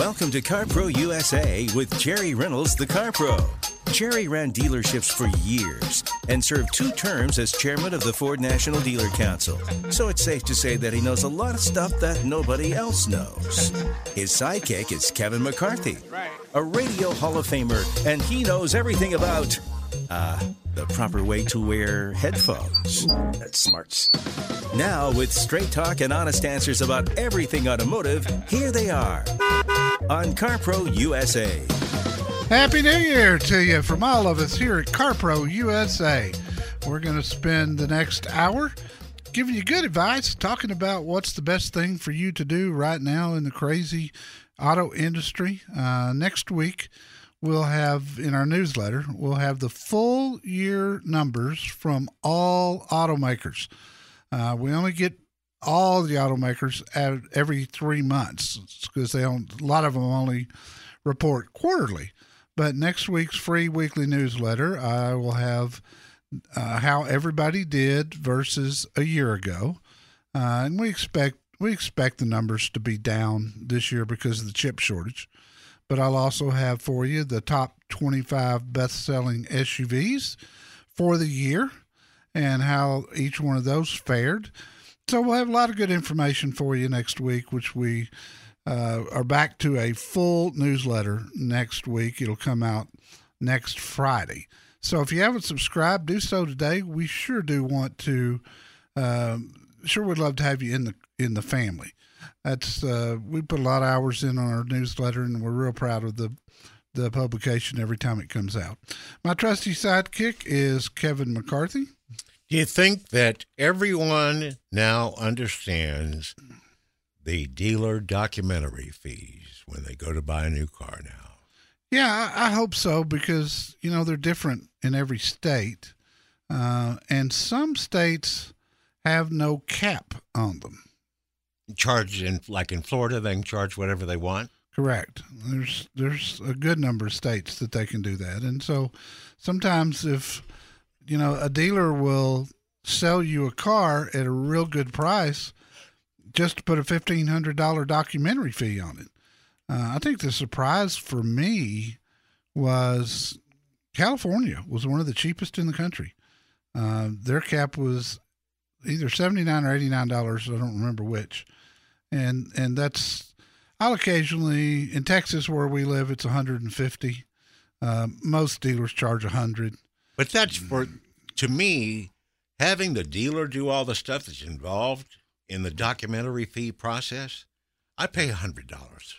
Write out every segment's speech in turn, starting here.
Welcome to CarPro USA with Jerry Reynolds, the Car Pro. Jerry ran dealerships for years and served two terms as chairman of the Ford National Dealer Council. So it's safe to say that he knows a lot of stuff that nobody else knows. His sidekick is Kevin McCarthy, a radio Hall of Famer, and he knows everything about, uh, the proper way to wear headphones. That's smarts. Now, with straight talk and honest answers about everything automotive, here they are on CarPro USA. Happy New Year to you from all of us here at CarPro USA. We're going to spend the next hour giving you good advice, talking about what's the best thing for you to do right now in the crazy auto industry. Uh, next week, we'll have in our newsletter, we'll have the full year numbers from all automakers. Uh, we only get all the automakers at every three months because they don't, a lot of them only report quarterly. But next week's free weekly newsletter, I will have uh, how everybody did versus a year ago, uh, and we expect we expect the numbers to be down this year because of the chip shortage. But I'll also have for you the top 25 best-selling SUVs for the year and how each one of those fared. So we'll have a lot of good information for you next week, which we uh, are back to a full newsletter next week. It'll come out next Friday. So if you haven't subscribed, do so today. We sure do want to. Um, sure would love to have you in the in the family. That's uh, we put a lot of hours in on our newsletter, and we're real proud of the the publication every time it comes out. My trusty sidekick is Kevin McCarthy. Do you think that everyone now understands the dealer documentary fees when they go to buy a new car now? Yeah, I, I hope so because you know they're different in every state, uh, and some states have no cap on them. Charge in like in Florida, they can charge whatever they want. Correct. There's there's a good number of states that they can do that, and so sometimes if you know a dealer will sell you a car at a real good price just to put a fifteen hundred dollar documentary fee on it. Uh, I think the surprise for me was California was one of the cheapest in the country. Uh, their cap was either seventy nine or eighty nine dollars. I don't remember which, and and that's I'll occasionally in Texas where we live it's one hundred and fifty. Uh, most dealers charge a hundred. But that's mm. for to me having the dealer do all the stuff that's involved in the documentary fee process. I pay a hundred dollars.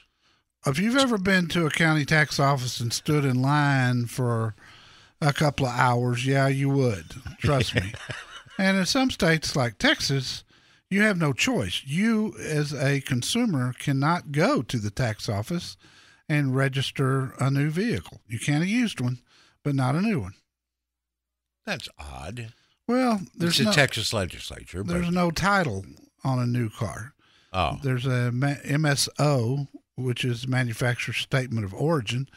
If you've ever been to a county tax office and stood in line for a couple of hours, yeah, you would. Trust me. And in some states like Texas, you have no choice. You, as a consumer, cannot go to the tax office and register a new vehicle. You can a used one, but not a new one. That's odd. Well, there's it's no, Texas legislature. But, there's no title on a new car. oh, There's a MSO, which is manufacturer statement of origin,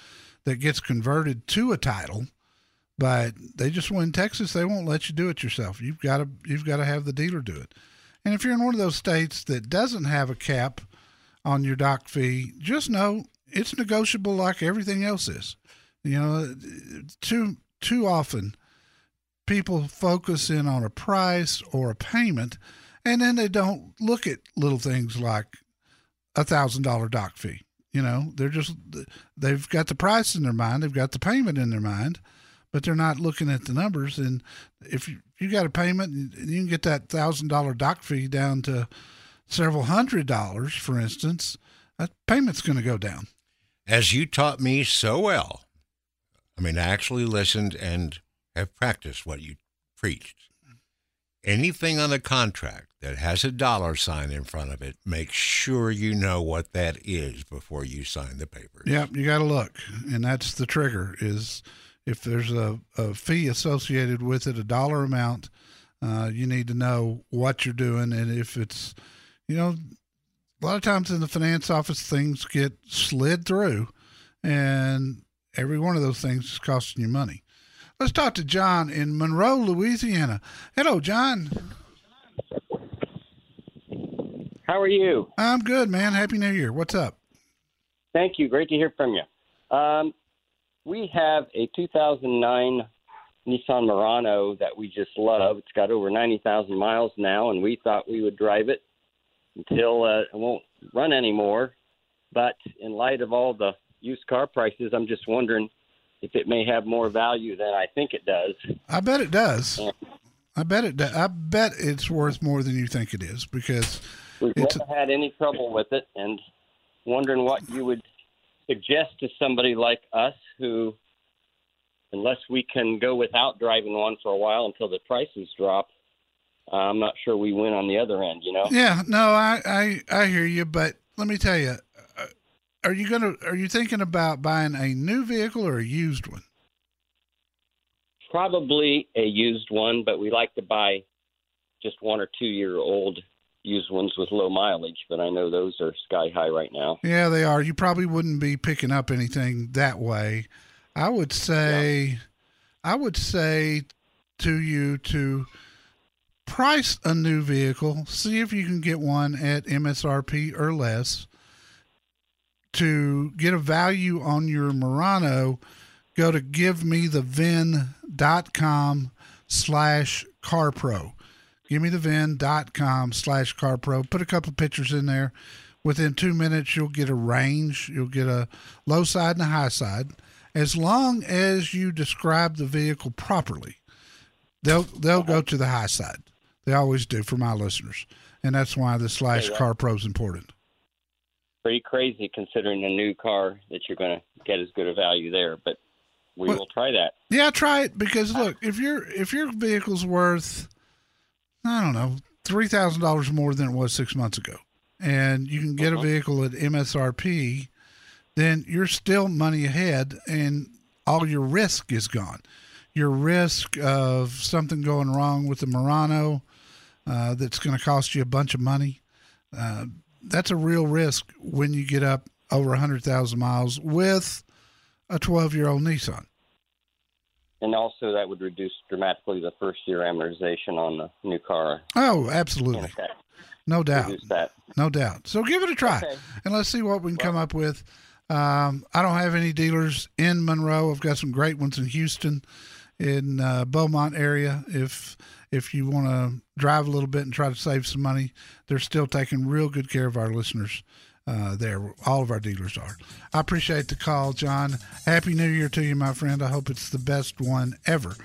that gets converted to a title. But they just in Texas, they won't let you do it yourself. You've got to you've got to have the dealer do it. And if you're in one of those states that doesn't have a cap on your doc fee, just know it's negotiable like everything else is. You know, too too often people focus in on a price or a payment, and then they don't look at little things like a thousand dollar doc fee. You know, they're just they've got the price in their mind, they've got the payment in their mind, but they're not looking at the numbers. And if you, you got a payment, you can get that thousand dollar doc fee down to several hundred dollars, for instance. That payment's going to go down. as you taught me so well. I mean, I actually listened and have practiced what you preached. Anything on a contract that has a dollar sign in front of it, make sure you know what that is before you sign the papers. Yep, you got to look, and that's the trigger. Is if there's a, a fee associated with it, a dollar amount, uh, you need to know what you're doing, and if it's, you know, a lot of times in the finance office things get slid through, and every one of those things is costing you money. Let's talk to John in Monroe, Louisiana. Hello, John. How are you? I'm good, man. Happy New Year. What's up? Thank you. Great to hear from you. Um, we have a 2009 Nissan Murano that we just love. It's got over 90,000 miles now, and we thought we would drive it until uh, it won't run anymore. But in light of all the used car prices, I'm just wondering if it may have more value than I think it does. I bet it does. I bet it. I bet it's worth more than you think it is because we've never had any trouble with it, and wondering what you would suggest to somebody like us who, unless we can go without driving one for a while until the prices drop, uh, I'm not sure we win on the other end. You know? Yeah. No, I I I hear you, but let me tell you, are you gonna are you thinking about buying a new vehicle or a used one? Probably a used one, but we like to buy just one or two year old used ones with low mileage, but I know those are sky high right now. Yeah, they are. You probably wouldn't be picking up anything that way. I would say, yeah. I would say to you to price a new vehicle, see if you can get one at MSRP or less. To get a value on your Murano, go to givemethevin.com slash carpro givemethevin.com slash carpro. Put a couple pictures in there. Within two minutes, you'll get a range. You'll get a low side and a high side. As long as you describe the vehicle properly, they'll they'll go to the high side. They always do for my listeners, and that's why the slash yeah, car pro is important. Pretty crazy considering a new car that you're going to get as good a value there, but we well, will try that. Yeah, try it because look, if your if your vehicle's worth I don't know, three thousand dollars more than it was six months ago, and you can get uh-huh. a vehicle at MSRP, then you're still money ahead, and all your risk is gone. Your risk of something going wrong with the Murano uh, that's going to cost you a bunch of money. Uh, that's a real risk when you get up over 100,000 miles with a 12 year old Nissan and also that would reduce dramatically the first year amortization on the new car. Oh, absolutely. No doubt. No doubt. So give it a try okay. and let's see what we can well, come up with. Um, I don't have any dealers in Monroe. I've got some great ones in Houston, in uh, Beaumont area. If if you want to drive a little bit and try to save some money, they're still taking real good care of our listeners uh, there. All of our dealers are. I appreciate the call, John. Happy New Year to you, my friend. I hope it's the best one ever.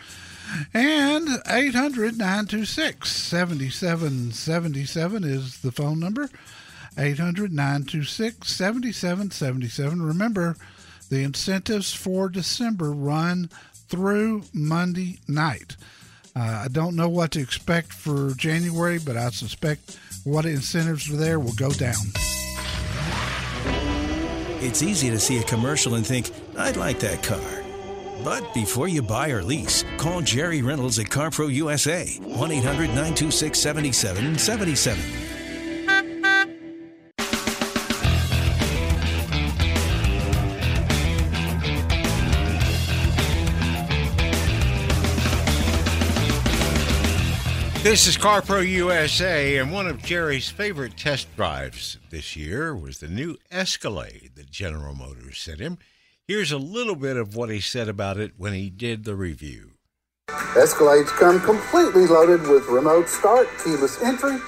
And 800 926 7777 is the phone number. 800 926 7777. Remember, the incentives for December run through Monday night. Uh, I don't know what to expect for January, but I suspect what incentives are there will go down. It's easy to see a commercial and think, I'd like that car. But before you buy or lease, call Jerry Reynolds at CarPro USA, 1 800 926 7777. This is CarPro USA, and one of Jerry's favorite test drives this year was the new Escalade that General Motors sent him. Here's a little bit of what he said about it when he did the review. Escalades come completely loaded with remote start, keyless entry,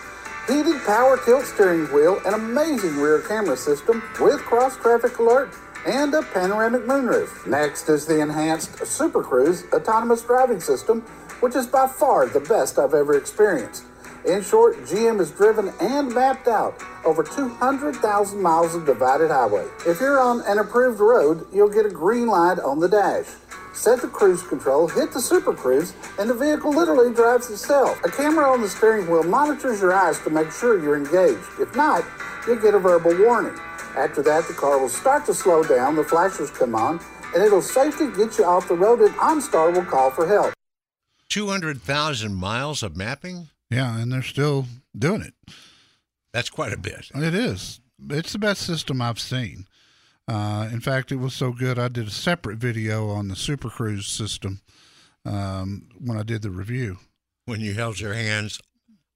heated power tilt steering wheel, an amazing rear camera system with cross traffic alert, and a panoramic moonroof. Next is the enhanced Super Cruise autonomous driving system which is by far the best I've ever experienced. In short, GM has driven and mapped out over 200,000 miles of divided highway. If you're on an approved road, you'll get a green light on the dash. Set the cruise control, hit the super cruise, and the vehicle literally drives itself. A camera on the steering wheel monitors your eyes to make sure you're engaged. If not, you'll get a verbal warning. After that, the car will start to slow down, the flashers come on, and it'll safely get you off the road, and OnStar will call for help. 200,000 miles of mapping? Yeah, and they're still doing it. That's quite a bit. It is. It's the best system I've seen. Uh, in fact, it was so good, I did a separate video on the Super Cruise system um, when I did the review. When you held your hands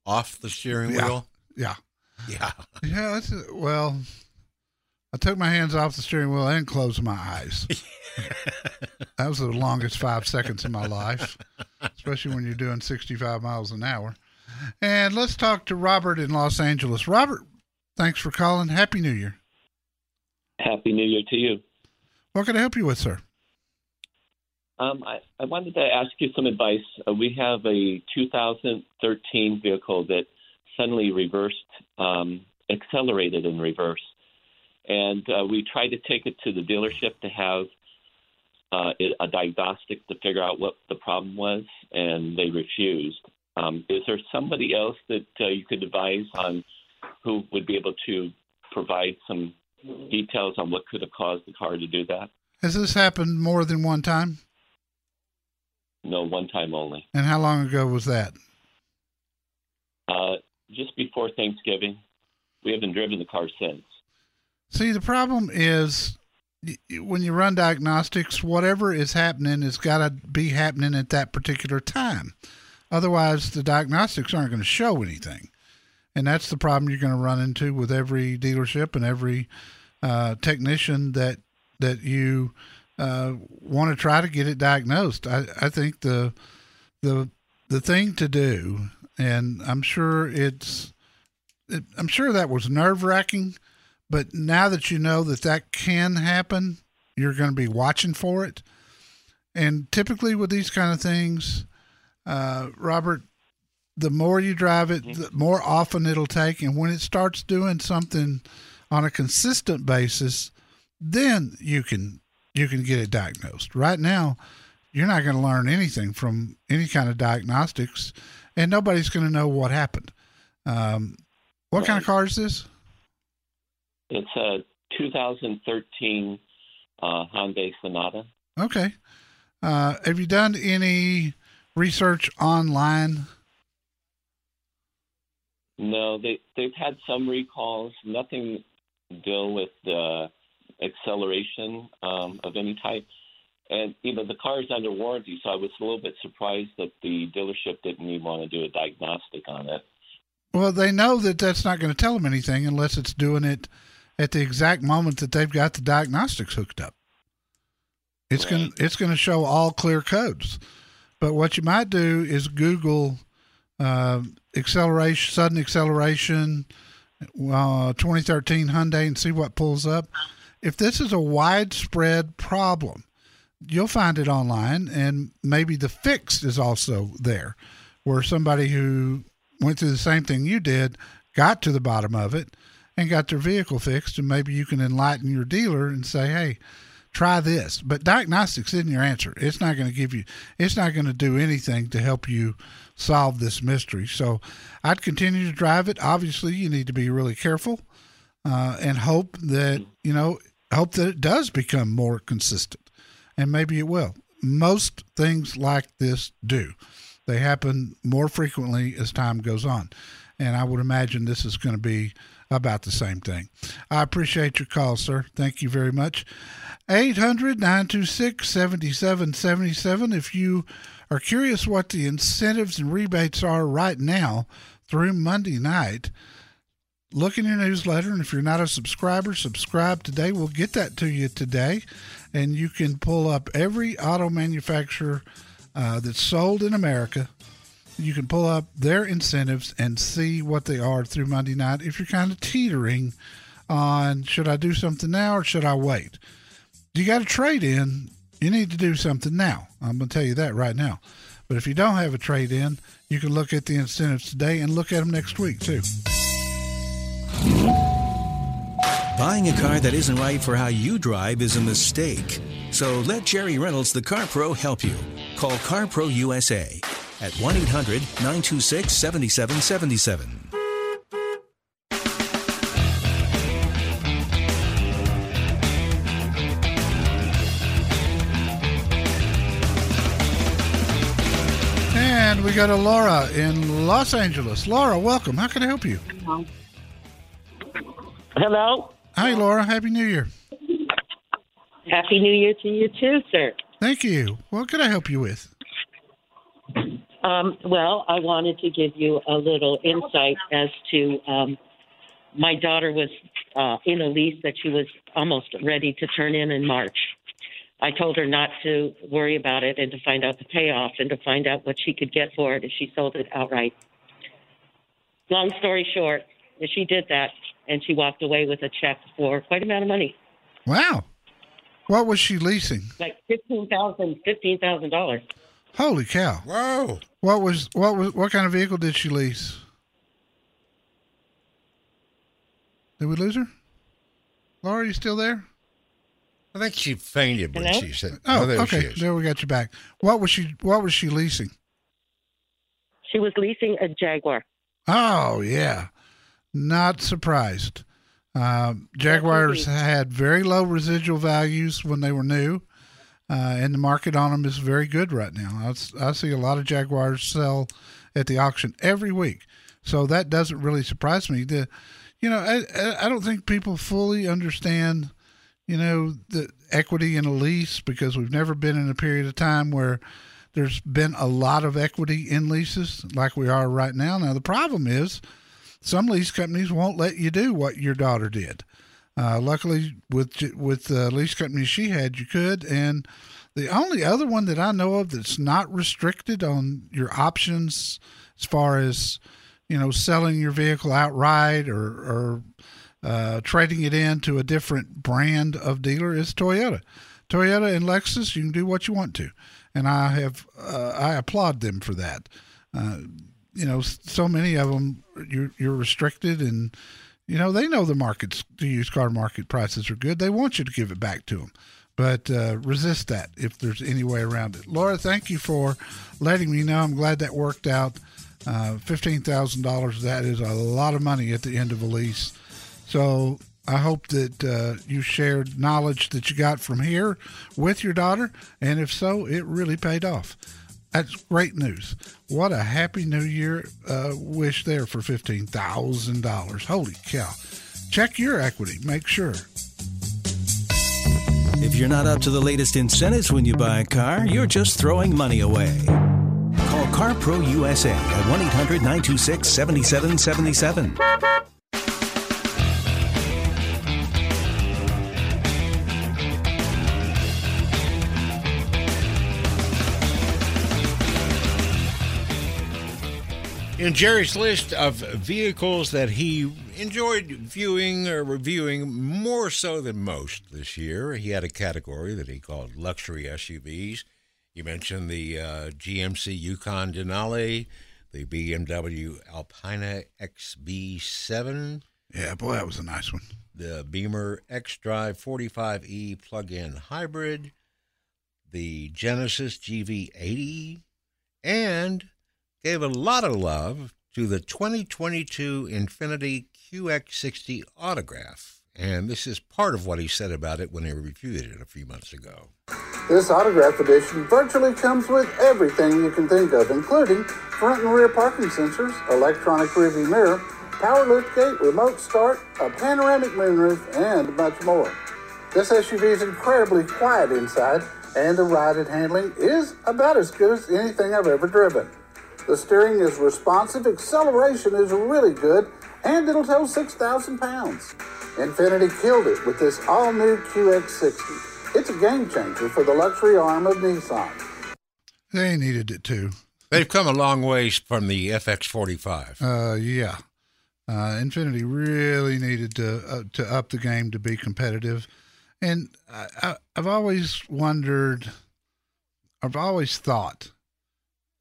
off the steering yeah. wheel? Yeah. Yeah. Yeah. well, I took my hands off the steering wheel and closed my eyes. that was the longest five seconds in my life, especially when you're doing 65 miles an hour. And let's talk to Robert in Los Angeles. Robert, thanks for calling. Happy New Year. Happy New Year to you. What can I help you with, sir? Um, I, I, wanted to ask you some advice. Uh, we have a 2013 vehicle that suddenly reversed, um, accelerated in reverse. And uh, we tried to take it to the dealership to have uh, a diagnostic to figure out what the problem was, and they refused. Um, is there somebody else that uh, you could advise on who would be able to provide some details on what could have caused the car to do that? Has this happened more than one time? No, one time only. And how long ago was that? Uh, just before Thanksgiving. We haven't driven the car since. See, the problem is when you run diagnostics, whatever is happening has got to be happening at that particular time. Otherwise, the diagnostics aren't going to show anything. And that's the problem you're going to run into with every dealership and every uh, technician that that you uh, want to try to get it diagnosed. I, I think the the the thing to do, and I'm sure it's, it, I'm sure that was nerve wracking, but now that you know that that can happen, you're going to be watching for it. And typically with these kind of things, uh, Robert, the more you drive it, the more often it'll take. And when it starts doing something on a consistent basis, then you can you can get it diagnosed. Right now, you're not going to learn anything from any kind of diagnostics, and nobody's going to know what happened. Um, what kind of car is this? It's a 2013 uh, Hyundai Sonata. Okay. Uh, have you done any research online? No, they they've had some recalls. Nothing to deal with the acceleration um, of any type. And you know the car is under warranty, so I was a little bit surprised that the dealership didn't even want to do a diagnostic on it. Well, they know that that's not going to tell them anything unless it's doing it at the exact moment that they've got the diagnostics hooked up. It's right. going it's going to show all clear codes. But what you might do is Google uh, acceleration, sudden acceleration, uh, 2013 Hyundai, and see what pulls up. If this is a widespread problem, you'll find it online, and maybe the fix is also there, where somebody who went through the same thing you did got to the bottom of it and got their vehicle fixed, and maybe you can enlighten your dealer and say, hey, try this. But diagnostics isn't your answer. It's not going to give you, it's not going to do anything to help you solve this mystery. So I'd continue to drive it. Obviously, you need to be really careful uh, and hope that, you know, hope that it does become more consistent. And maybe it will. Most things like this do. They happen more frequently as time goes on. And I would imagine this is going to be about the same thing. I appreciate your call, sir. Thank you very much. 800 926 7777. If you are curious what the incentives and rebates are right now through Monday night, look in your newsletter. And if you're not a subscriber, subscribe today. We'll get that to you today. And you can pull up every auto manufacturer uh, that's sold in America you can pull up their incentives and see what they are through Monday night if you're kind of teetering on should I do something now or should I wait? You got a trade in, you need to do something now. I'm going to tell you that right now. But if you don't have a trade in, you can look at the incentives today and look at them next week too. Buying a car that isn't right for how you drive is a mistake. So let Jerry Reynolds, the Car Pro, help you. Call Car Pro USA at 1 800 926 7777. And we got a Laura in Los Angeles. Laura, welcome. How can I help you? Hello. Hi, Laura. Happy New Year. Happy New Year to you too, sir. Thank you. What can I help you with? Um, well, I wanted to give you a little insight as to um, my daughter was uh, in a lease that she was almost ready to turn in in March. I told her not to worry about it and to find out the payoff and to find out what she could get for it if she sold it outright. Long story short, she did that and she walked away with a check for quite a amount of money, Wow. What was she leasing? like fifteen thousand, fifteen thousand dollars. Holy cow. Whoa. What was what was what kind of vehicle did she lease? Did we lose her? Laura, are you still there? I think she fainted when Hello? she said, Oh, there okay. she is. There we got you back. What was she what was she leasing? She was leasing a Jaguar. Oh yeah. Not surprised. Um, Jaguars had very low residual values when they were new, uh, and the market on them is very good right now. I see a lot of Jaguars sell at the auction every week, so that doesn't really surprise me. The, you know, I, I- I don't think people fully understand, you know, the equity in a lease because we've never been in a period of time where there's been a lot of equity in leases like we are right now. Now the problem is some lease companies won't let you do what your daughter did. Uh, luckily, with with the lease company she had, you could. And the only other one that I know of that's not restricted on your options as far as you know selling your vehicle outright or or uh, trading it in to a different brand of dealer is Toyota. Toyota and Lexus, you can do what you want to, and I have uh, I applaud them for that. Uh, you know, so many of them you're you're restricted, and you know they know the markets, the used car market prices are good. They want you to give it back to them, but uh, resist that if there's any way around it. Laura, thank you for letting me know. I'm glad that worked out. Uh, Fifteen thousand dollars. That is a lot of money at the end of a lease. So I hope that uh, you shared knowledge that you got from here with your daughter, and if so, it really paid off. That's great news. What a happy new year uh, wish there for fifteen thousand dollars. Holy cow! Check your equity. Make sure. If you're not up to the latest incentives when you buy a car, you're just throwing money away. Call CarPro USA at 1 800 926 7777. In Jerry's list of vehicles that he enjoyed viewing or reviewing more so than most this year, he had a category that he called luxury SUVs. You mentioned the uh, GMC Yukon Denali, the BMW Alpina XB7, Yeah, boy, that was a nice one. the Beamer X Drive 45E plug in hybrid, the Genesis GV80, and gave a lot of love to the 2022 Infiniti QX60 autograph. And this is part of what he said about it when he reviewed it a few months ago. This autograph edition virtually comes with everything you can think of, including front and rear parking sensors, electronic rearview mirror, power liftgate, remote start, a panoramic moonroof, and much more. This SUV is incredibly quiet inside, and the ride and handling is about as good as anything I've ever driven. The steering is responsive, acceleration is really good, and it'll tow 6,000 pounds. Infiniti killed it with this all new QX60. It's a game changer for the luxury arm of Nissan. They needed it too. They've come a long ways from the FX45. Uh, yeah. Uh, Infiniti really needed to uh, to up the game to be competitive, and I, I, I've always wondered. I've always thought,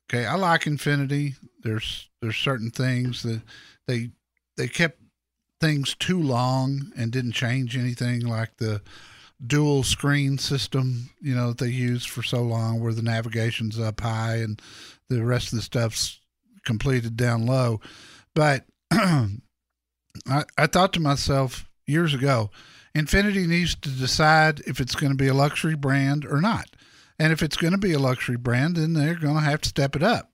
okay, I like Infiniti. There's there's certain things that they they kept things too long and didn't change anything, like the dual screen system, you know, that they used for so long, where the navigation's up high and the rest of the stuff's completed down low. But I, I thought to myself years ago, Infiniti needs to decide if it's going to be a luxury brand or not. And if it's going to be a luxury brand, then they're going to have to step it up.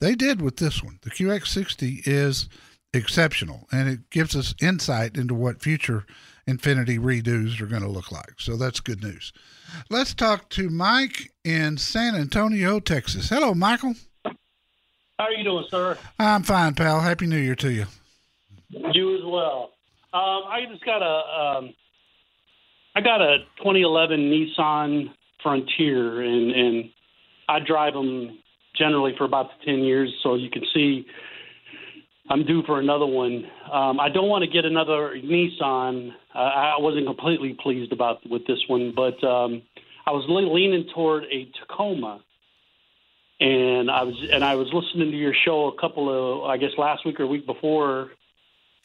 They did with this one. The QX60 is exceptional and it gives us insight into what future Infiniti redos are going to look like. So that's good news. Let's talk to Mike in San Antonio, Texas. Hello, Michael. How are you doing, sir? I'm fine, pal. Happy New Year to you. You as well. Um, I just got a um, I got a 2011 Nissan Frontier, and and I drive them generally for about 10 years, so you can see I'm due for another one. Um, I don't want to get another Nissan. Uh, I wasn't completely pleased about with this one, but um, I was le- leaning toward a Tacoma, and I was and I was listening to your show a couple of I guess last week or week before,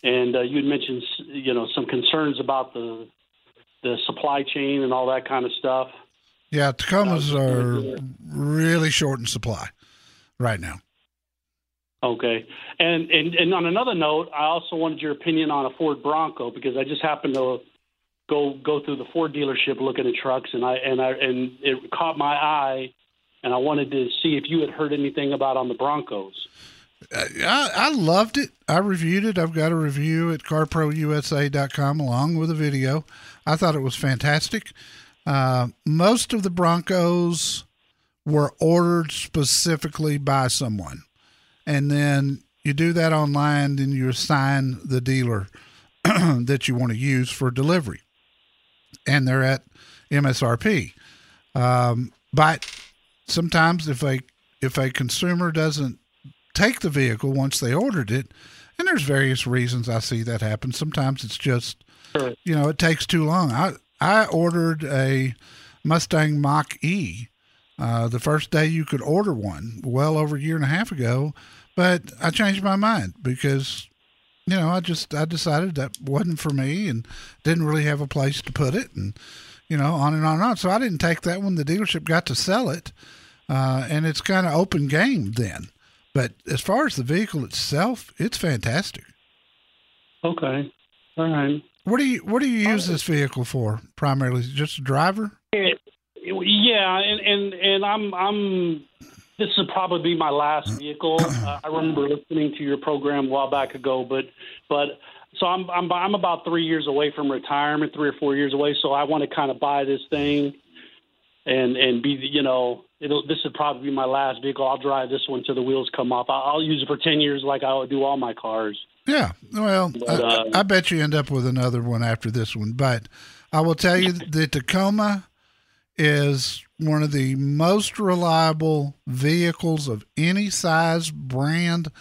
and uh, you had mentioned you know some concerns about the the supply chain and all that kind of stuff. Yeah, Tacomas are really short in supply right now. Okay, and, and and on another note, I also wanted your opinion on a Ford Bronco because I just happened to go go through the Ford dealership looking at trucks, and I and I and it caught my eye, and I wanted to see if you had heard anything about on the Broncos. Uh, I, I loved it. I reviewed it. I've got a review at carprousa.com along with a video. I thought it was fantastic. Uh, most of the Broncos were ordered specifically by someone. And then you do that online, then you assign the dealer that you want to use for delivery. And they're at MSRP. Um, but sometimes if a if a consumer doesn't take the vehicle once they ordered it, and there's various reasons I see that happen. Sometimes it's just you know it takes too long. I I ordered a Mustang Mach E uh, the first day you could order one, well over a year and a half ago, but I changed my mind because you know I just I decided that wasn't for me and didn't really have a place to put it and you know on and on and on. So I didn't take that one. The dealership got to sell it, uh, and it's kind of open game then. But as far as the vehicle itself, it's fantastic. Okay, all right. What do you What do you use this vehicle for? Primarily, just a driver. Yeah, and and and I'm I'm. This will probably be my last vehicle. Uh, I remember listening to your program a while back ago, but but so I'm I'm I'm about three years away from retirement, three or four years away. So I want to kind of buy this thing, and and be you know it'll this would probably be my last vehicle. I'll drive this one till the wheels come off. I'll, I'll use it for ten years, like I would do all my cars. Yeah, well, But, I, uh, I bet you end up with another one after this one. But I will tell you, the Tacoma is one of the most reliable vehicles of any size, brand,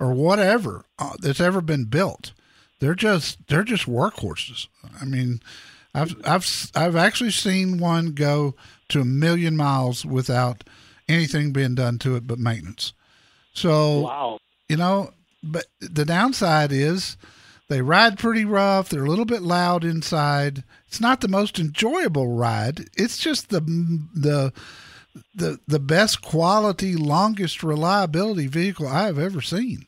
or whatever uh, that's ever been built. They're just they're just workhorses. I mean, I've I've I've actually seen one go to a million miles without anything being done to it but maintenance. So Wow. you know, but the downside is they ride pretty rough. They're a little bit loud inside. It's not the most enjoyable ride. It's just the the the the best quality, longest reliability vehicle I have ever seen.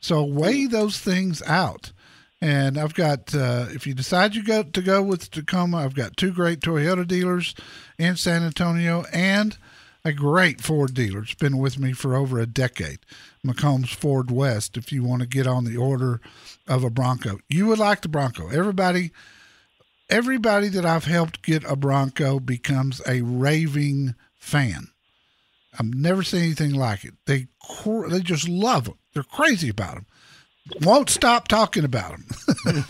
So weigh those things out. And I've got, uh, if you decide you go to go with Tacoma, I've got two great Toyota dealers in San Antonio and a great Ford dealer. It's been with me for over a decade. McCombs Ford West, if you want to get on the order of a Bronco. You would like the Bronco. Everybody everybody that I've helped get a Bronco becomes a raving fan. I've never seen anything like it. They they just love them. They're crazy about them. Won't stop talking about them.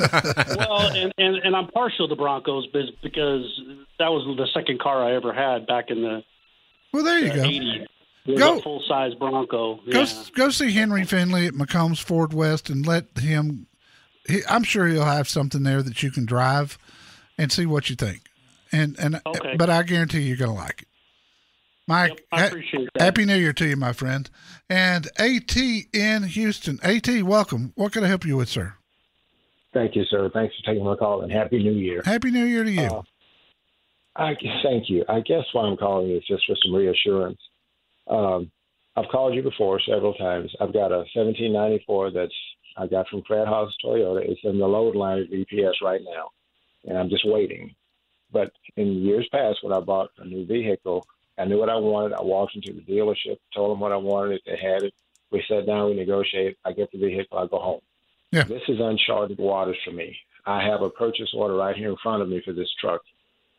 well, and, and and I'm partial to Broncos because that was the second car I ever had back in the well, there you uh, go. 80s. Go- full size Bronco. Go Yeah. go see Henry Finley at McCombs Ford West and let him. He, I'm sure he'll have something there that you can drive, and see what you think. And and Okay. but I guarantee you're gonna like it. Mike, Yep, I ha- appreciate that. happy New Year to you, my friend. And At in Houston, At, welcome. What can I help you with, sir? Thank you, sir. Thanks for taking my call and happy New Year. Happy New Year to you. Uh, I thank you. I guess why I'm calling is just for some reassurance. Um, I've called you before several times. I've got a 1794 that's I got from Fred Haas Toyota. It's in the load line at VPS right now, and I'm just waiting. But in years past, when I bought a new vehicle, I knew what I wanted. I walked into the dealership, told them what I wanted. If they had it, we sat down, we negotiated. I get the vehicle, I go home. Yeah. This is uncharted waters for me. I have a purchase order right here in front of me for this truck.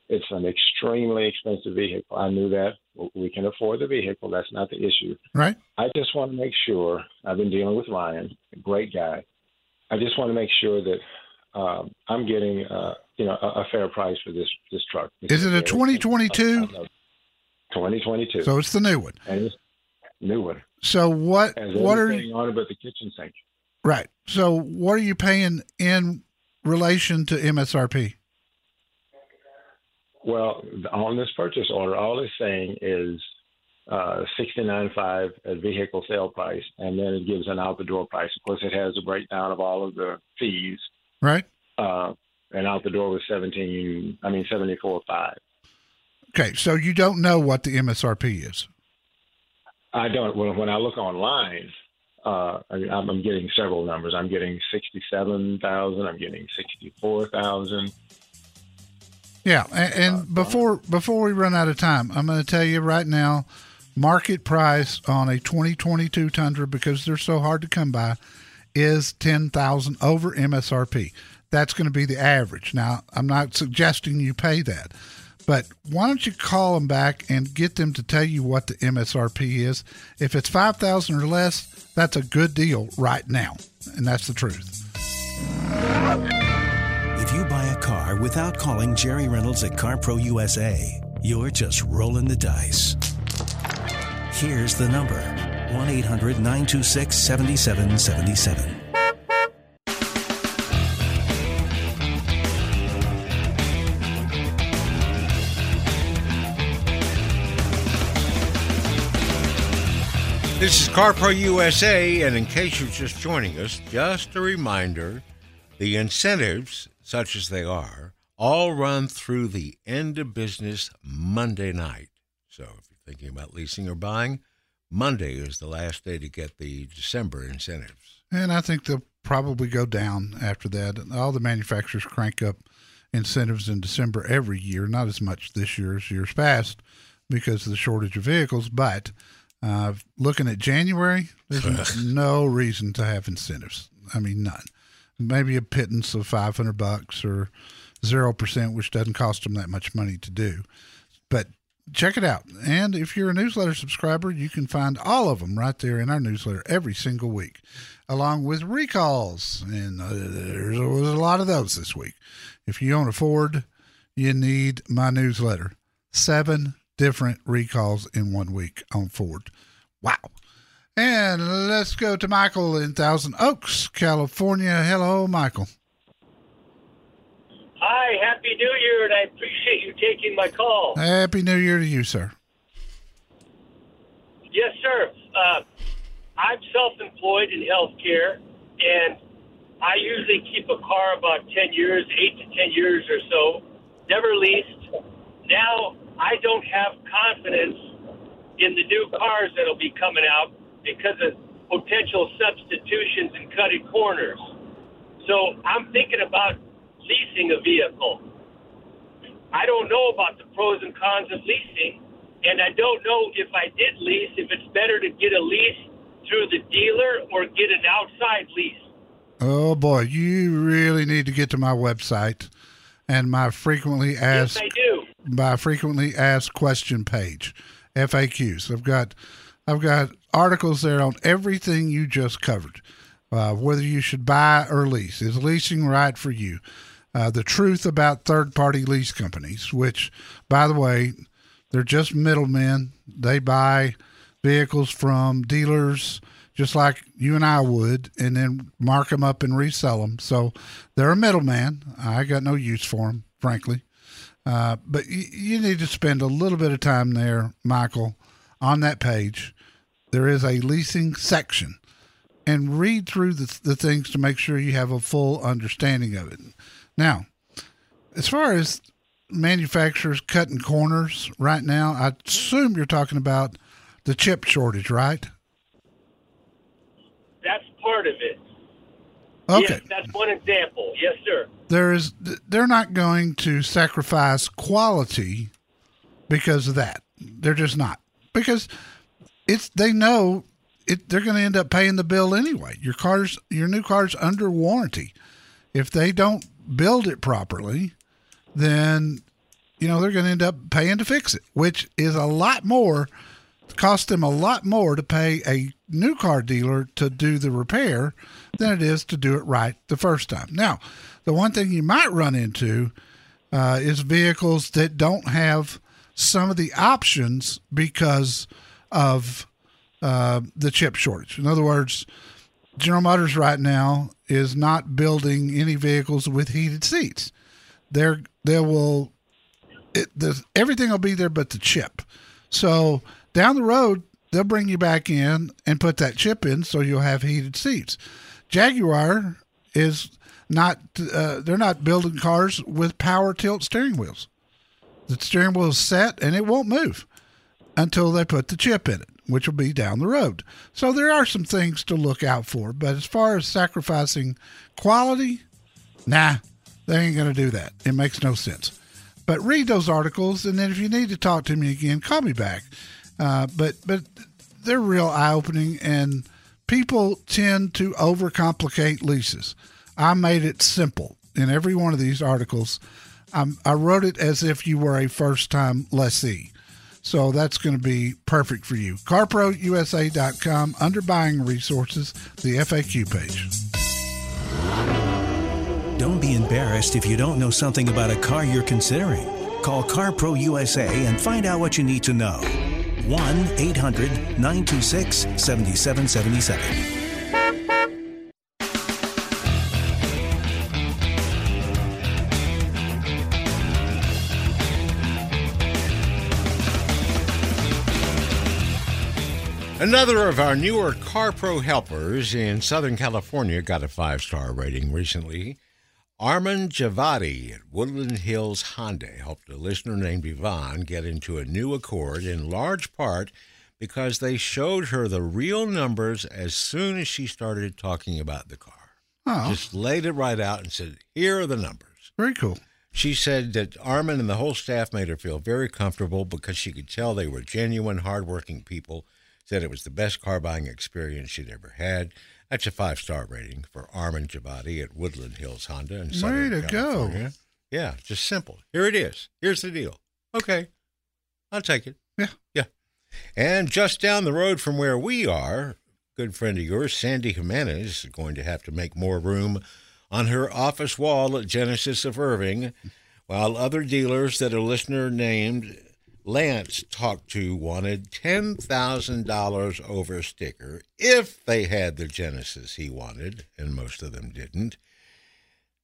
It's an extremely expensive vehicle. I knew that. We can afford the vehicle. That's not the issue. right? I just want to make sure. I've been dealing with Ryan, a great guy. I just want to make sure that um, I'm getting uh, you know a, a, fair price for this this truck. Is it a 2022? 2022. So it's the new one. And it's new one. So what? What are you on but the kitchen sink? Right. So what are you paying in relation to MSRP? Well, on this purchase order, all it's saying is uh, sixty nine five at vehicle sale price, and then it gives an out the door price. Of course, it has a breakdown of all of the fees. Right. Uh, and out the door was seventeen. I mean seventy four five. Okay, so you don't know what the MSRP is. I don't. When, when I look online, uh, I, am getting several numbers. I'm getting sixty-seven thousand. I'm getting sixty-four thousand. Yeah, and, and before before we run out of time, I'm going to tell you right now, market price on a 2022 Tundra because they're so hard to come by is ten thousand over MSRP. That's going to be the average. Now, I'm not suggesting you pay that, but why don't you call them back and get them to tell you what the MSRP is? If it's 5000 or less, that's a good deal right now. And that's the truth. If you buy a car without calling Jerry Reynolds at CarPro USA, you're just rolling the dice. Here's the number 1 800 926 7777. This is CarPro USA, and in case you're just joining us, just a reminder the incentives, such as they are, all run through the end of business Monday night. So if you're thinking about leasing or buying, Monday is the last day to get the December incentives. And I think they'll probably go down after that. All the manufacturers crank up incentives in December every year, not as much this year as years past because of the shortage of vehicles, but uh, looking at January, there's no reason to have incentives. I mean, none. Maybe a pittance of 500 bucks or 0%, which doesn't cost them that much money to do. But check it out. And if you're a newsletter subscriber, you can find all of them right there in our newsletter every single week, along with recalls. And uh, there was a lot of those this week. If you own a Ford, you need my newsletter. Seven different recalls in one week on Ford. Wow. And let's go to Michael in Thousand Oaks, California. Hello, Michael. Hi, Happy New Year, and I appreciate you taking my call. Happy New Year to you, sir. Yes, sir. Uh, I'm self employed in healthcare, and I usually keep a car about 10 years, 8 to 10 years or so, never leased. Now, I don't have confidence in the new cars that'll be coming out because of potential substitutions and cutting corners. So I'm thinking about leasing a vehicle. I don't know about the pros and cons of leasing, and I don't know if I did lease, if it's better to get a lease through the dealer or get an outside lease. Oh boy, you really need to get to my website and my frequently asked yes, I do. my frequently asked question page, FAQs. I've got I've got articles there on everything you just covered. Uh, whether you should buy or lease, is leasing right for you? Uh, the truth about third-party lease companies, which, by the way, they're just middlemen. They buy vehicles from dealers just like you and I would, and then mark them up and resell them. So they're a middleman. I got no use for them, frankly. Uh, but you need to spend a little bit of time there, Michael, on that page. There is a leasing section and read through the, the things to make sure you have a full understanding of it. Now, as far as manufacturers cutting corners right now, I assume you're talking about the chip shortage, right? That's part of it. Okay. Yes, that's one example. Yes, sir. There is they're not going to sacrifice quality because of that. They're just not. Because it's they know it they're going to end up paying the bill anyway. Your car's your new car's under warranty. If they don't build it properly, then you know they're going to end up paying to fix it, which is a lot more cost them a lot more to pay a new car dealer to do the repair than it is to do it right the first time. Now, the one thing you might run into uh, is vehicles that don't have some of the options because of uh, the chip shortage. In other words, General Motors right now is not building any vehicles with heated seats. They're they will it, everything will be there but the chip. So down the road, they'll bring you back in and put that chip in, so you'll have heated seats. Jaguar is not uh, they're not building cars with power tilt steering wheels. The steering wheel is set and it won't move until they put the chip in it, which will be down the road. So there are some things to look out for, but as far as sacrificing quality, nah, they ain't going to do that. It makes no sense. But read those articles, and then if you need to talk to me again, call me back. Uh, but but they're real eye opening, and people tend to overcomplicate leases. I made it simple in every one of these articles. I'm, I wrote it as if you were a first time lessee. So that's going to be perfect for you. CarProUSA.com under buying resources, the FAQ page. Don't be embarrassed if you don't know something about a car you're considering. Call CarPro USA and find out what you need to know. 1 800 926 7777. Another of our newer CarPro helpers in Southern California got a five star rating recently. Armand Javadi at Woodland Hills Honda helped a listener named Yvonne get into a new Accord in large part because they showed her the real numbers as soon as she started talking about the car. Oh. Just laid it right out and said, Here are the numbers. Very cool. She said that Armand and the whole staff made her feel very comfortable because she could tell they were genuine, hardworking people said it was the best car buying experience she'd ever had. That's a five star rating for Armand Javadi at Woodland Hills Honda in Southern Way to California. go. Yeah, just simple. Here it is. Here's the deal. Okay, I'll take it. Yeah. Yeah. And just down the road from where we are, good friend of yours, Sandy Jimenez, is going to have to make more room on her office wall at Genesis of Irving, while other dealers that a listener named Lance talked to wanted $10,000 over sticker if they had the Genesis he wanted, and most of them didn't.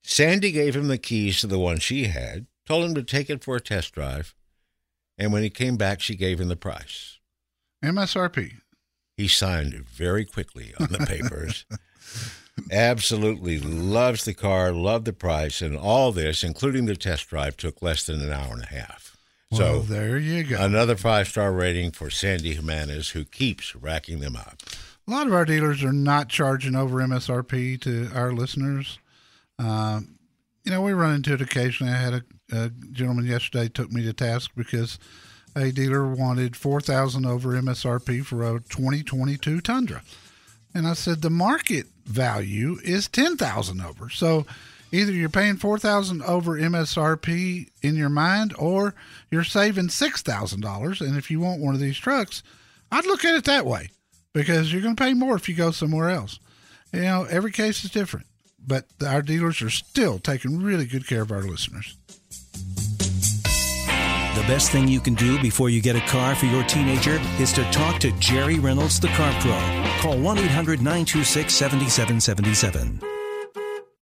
Sandy gave him the keys to the one she had, told him to take it for a test drive, and when he came back, she gave him the price. MSRP. He signed very quickly on the papers. Absolutely loves the car, loved the price, and all this, including the test drive, took less than an hour and a half. Well, so there you go. Another five star rating for Sandy Jimenez, who keeps racking them up. A lot of our dealers are not charging over MSRP to our listeners. Um, you know, we run into it occasionally. I had a, a gentleman yesterday took me to task because a dealer wanted four thousand over MSRP for a 2022 Tundra, and I said the market value is ten thousand over. So either you're paying four thousand over MSRP in your mind, or you're saving six thousand dollars. And if you want one of these trucks, I'd look at it that way because you're going to pay more if you go somewhere else. You know, every case is different, but our dealers are still taking really good care of our listeners. The best thing you can do before you get a car for your teenager is to talk to Jerry Reynolds, the Car Pro. Call 1 800 926 7777.